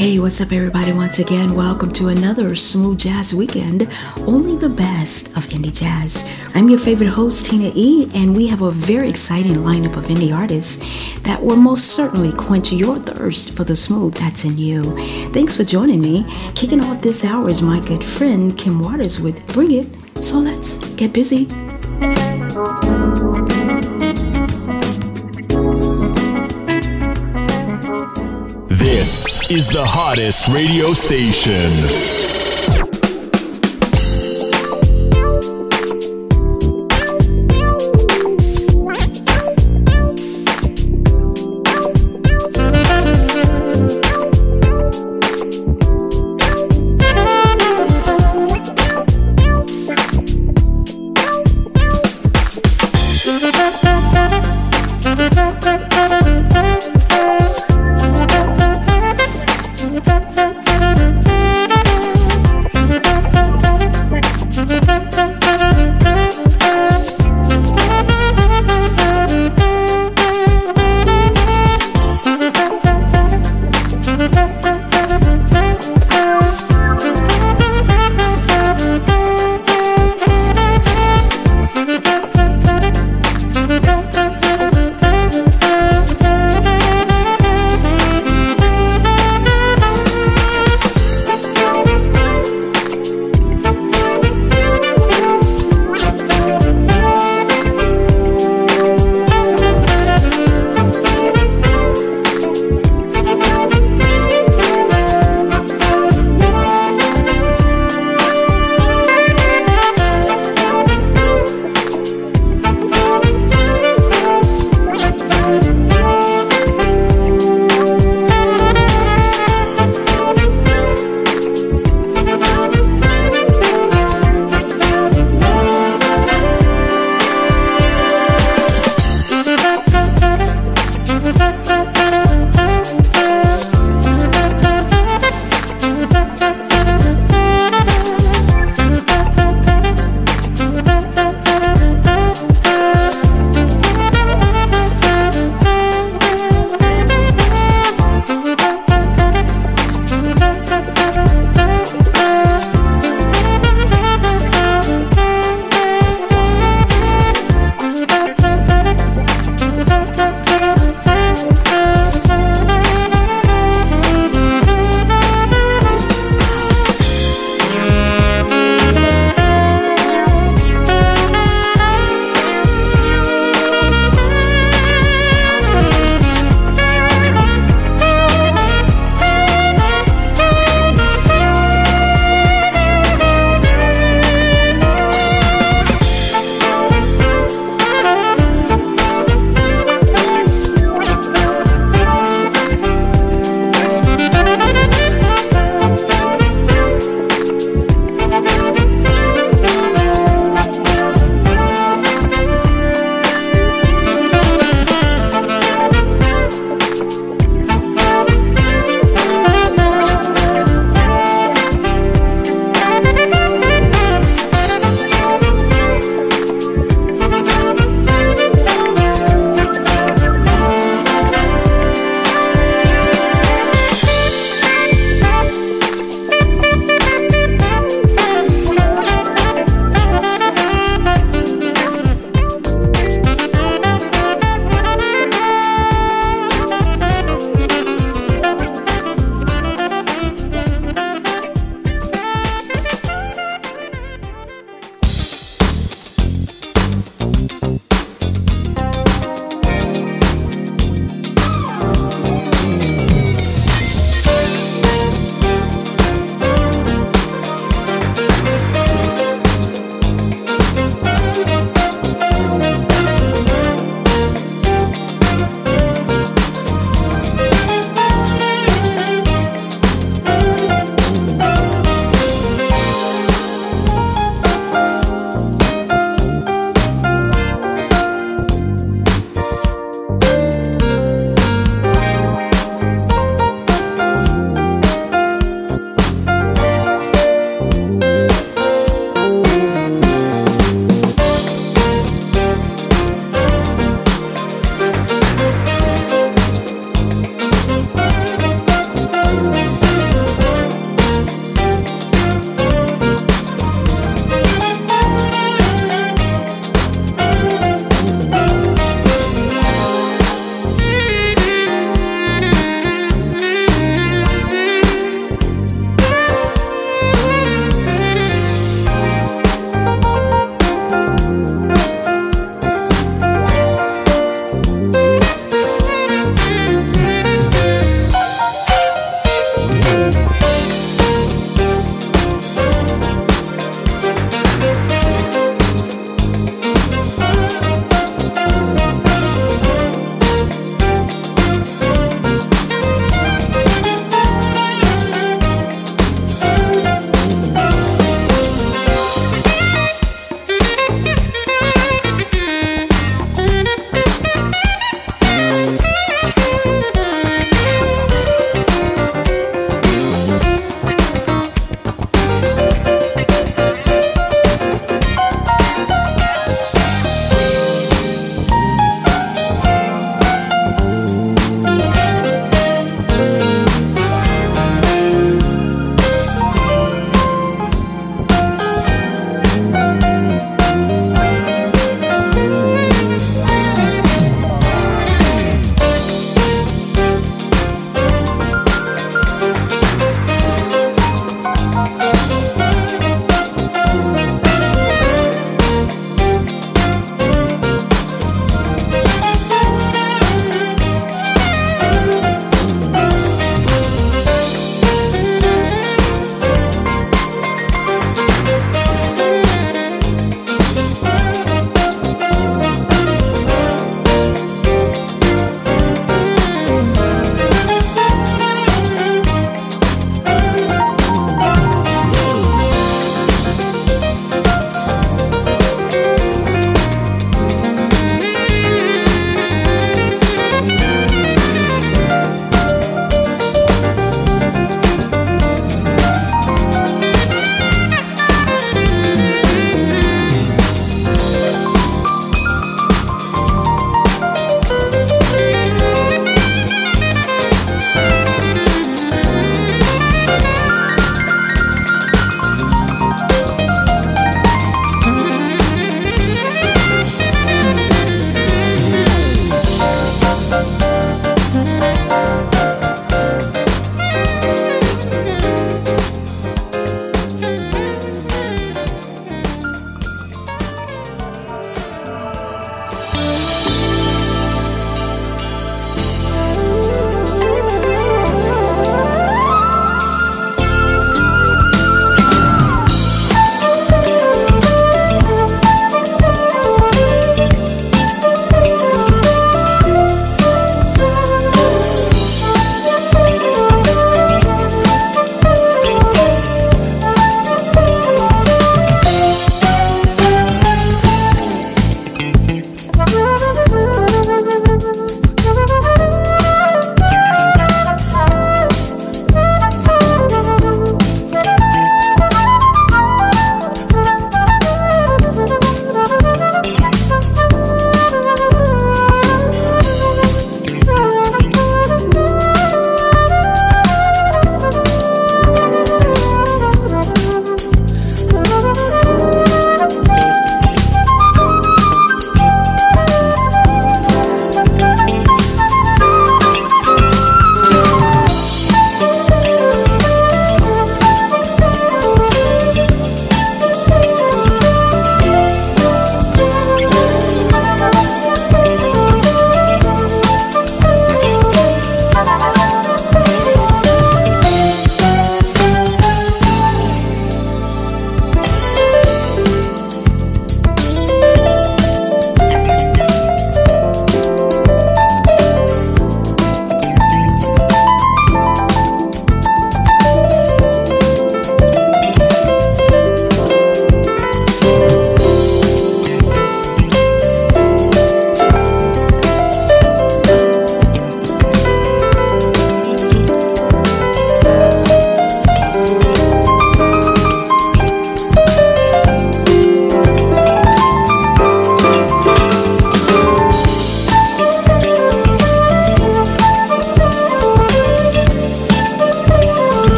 Hey, what's up, everybody? Once again, welcome to another Smooth Jazz Weekend, only the best of indie jazz. I'm your favorite host, Tina E., and we have a very exciting lineup of indie artists that will most certainly quench your thirst for the smooth that's in you. Thanks for joining me. Kicking off this hour is my good friend, Kim Waters, with Bring It. So let's get busy. This is the hottest radio station.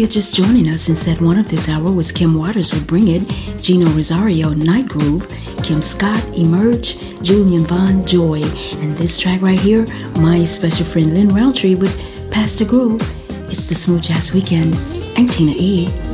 You're just joining us in set one of this hour was Kim Waters with Bring It, Gino Rosario, Night Groove, Kim Scott, Emerge, Julian Vaughn, Joy, and this track right here, my special friend Lin Rountree with Pastor Groove. It's the Smooth Jazz Weekend. I'm Tina E.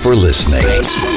for listening. Thanks for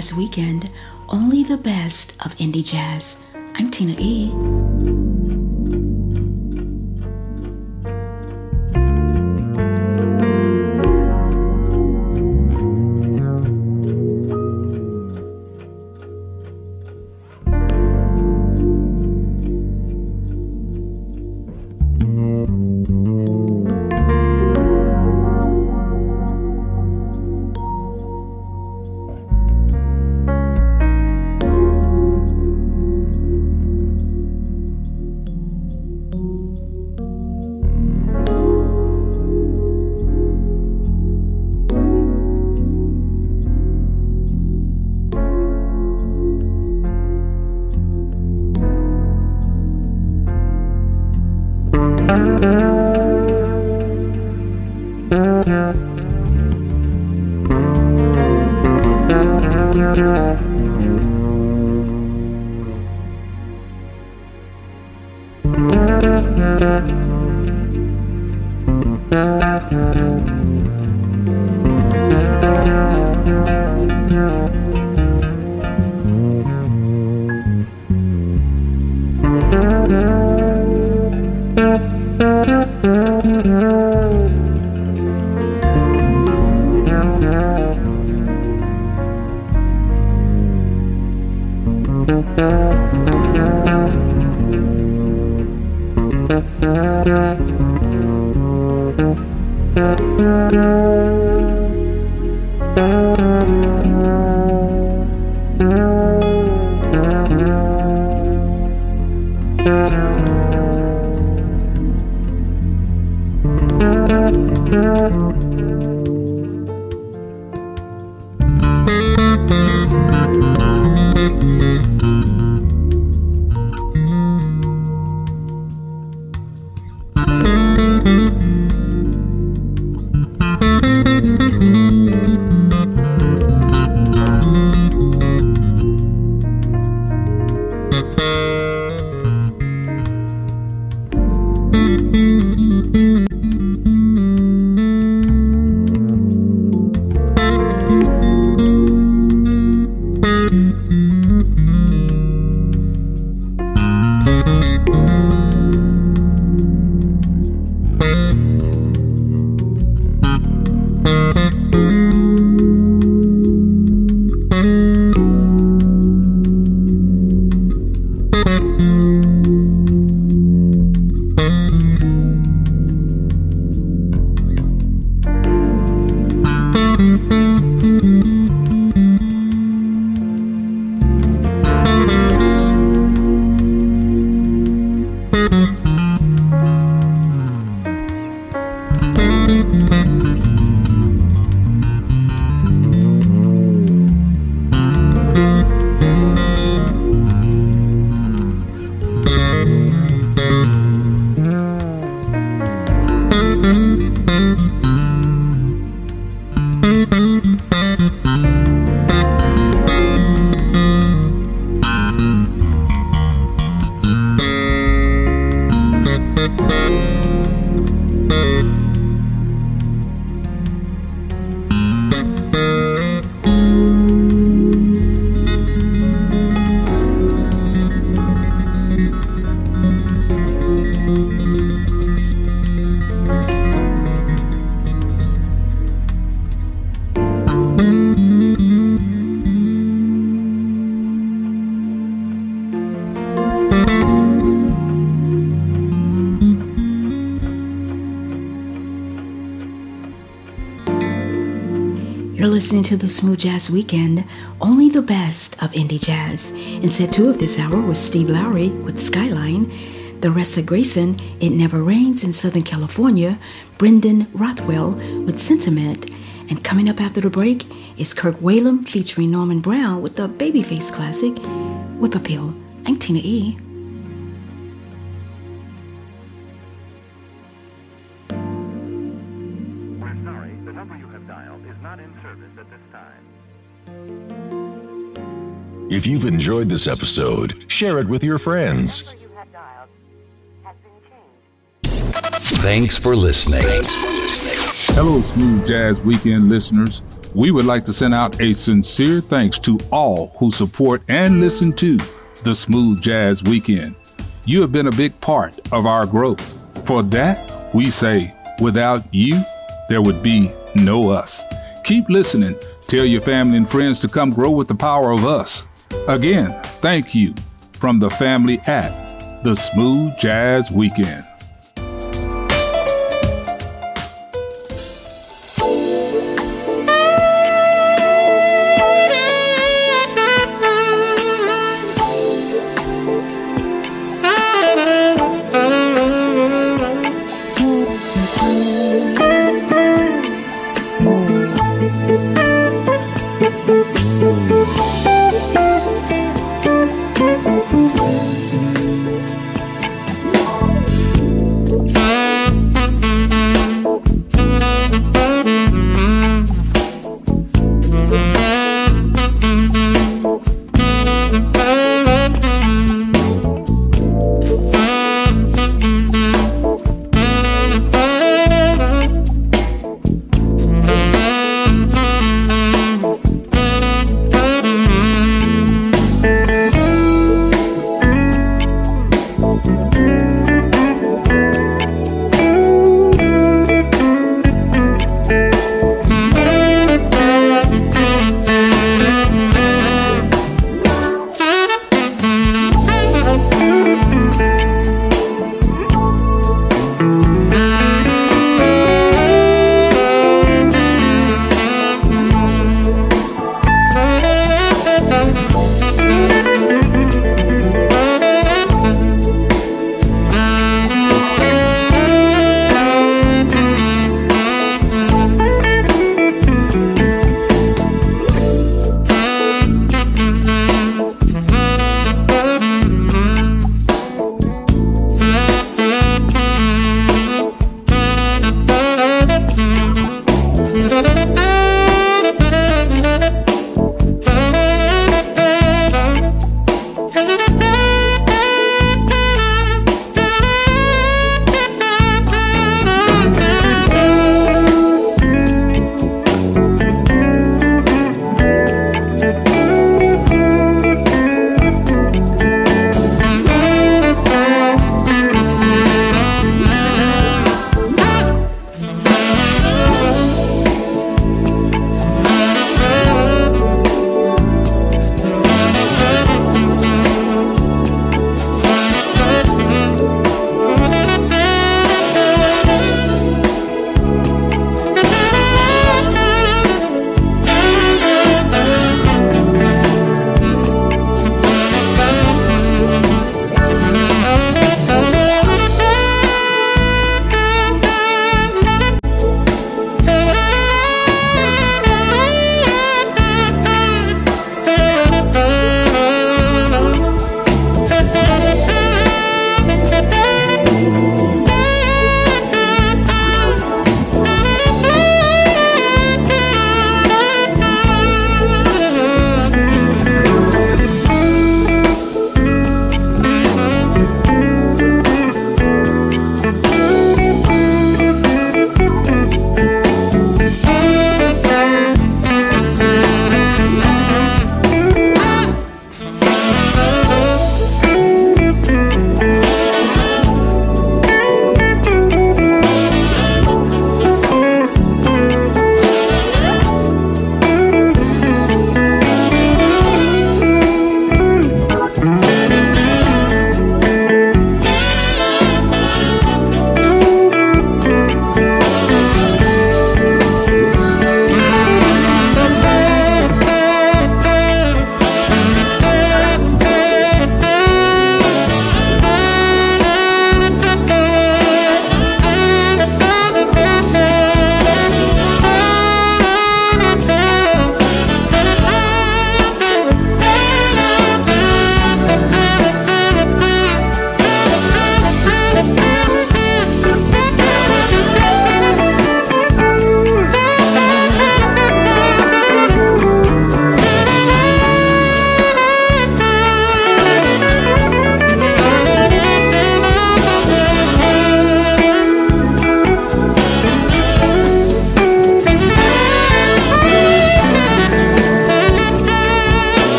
Jazz Weekend, listening to the Smooth Jazz Weekend, only the best of indie jazz. In set two of this hour was Steve Laury with Skyline, Theresa Grayson, It Never Rains in Southern California, Brendan Rothwell with Sentiment, and coming up after the break is Kirk Whalum featuring Norman Brown with the Babyface classic, Whip Appeal. I'm Tina E. If you've enjoyed this episode, share it with your friends. Thanks for listening. Thanks for listening. Hello, Smooth Jazz Weekend listeners. We would like to send out a sincere thanks to all who support and listen to the Smooth Jazz Weekend. You have been a big part of our growth. For that, we say, without you, there would be no us. Keep listening. Tell your family and friends to come grow with the power of us. Again, thank you from the family at the Smooth Jazz Weekend.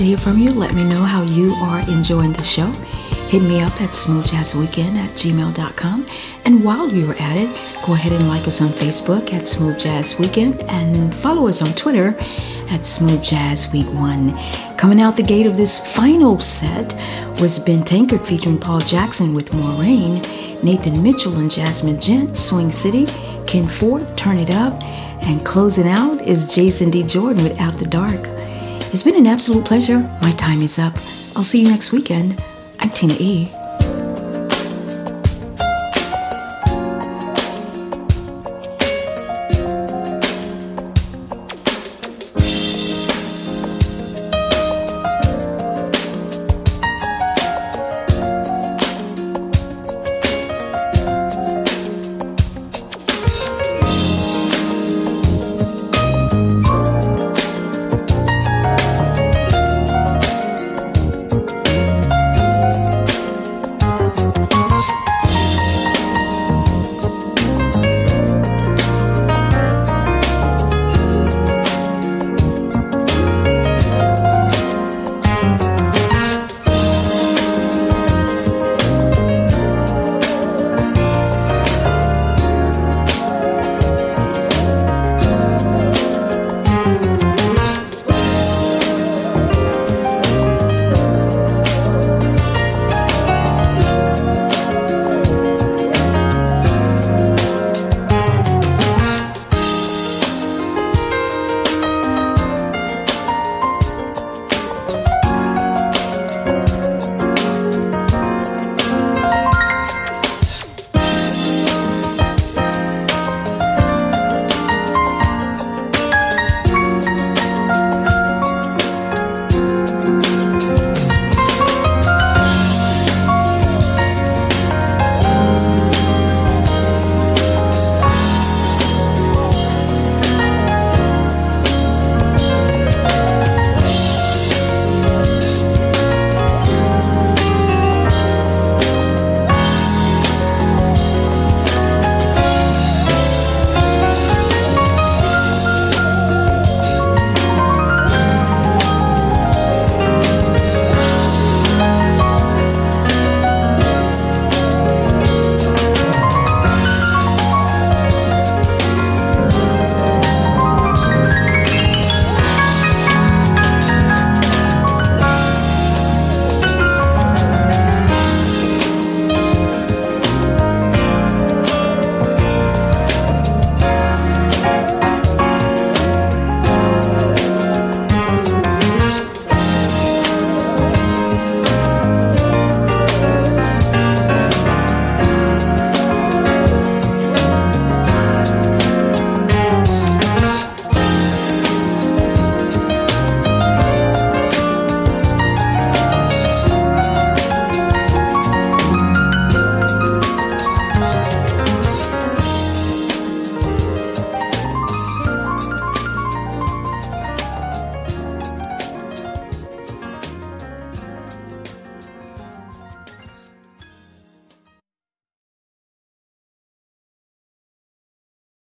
To hear from you. Let me know how you are enjoying the show. Hit me up at smoothjazzweekend at gmail.com. And while you're at it, go ahead and like us on Facebook at Smooth Jazz Weekend and follow us on Twitter at Smooth Jazz Week 1. Coming out the gate of this final set was Ben Tankard featuring Paul Jackson with Moraine, Nathan Mitchell and Jazmin Ghent, Swing City, Ken Ford, Turn It Up, and closing out is Jason D. Jordan with After Dark. It's been an absolute pleasure. My time is up. I'll see you next weekend. I'm Tina E.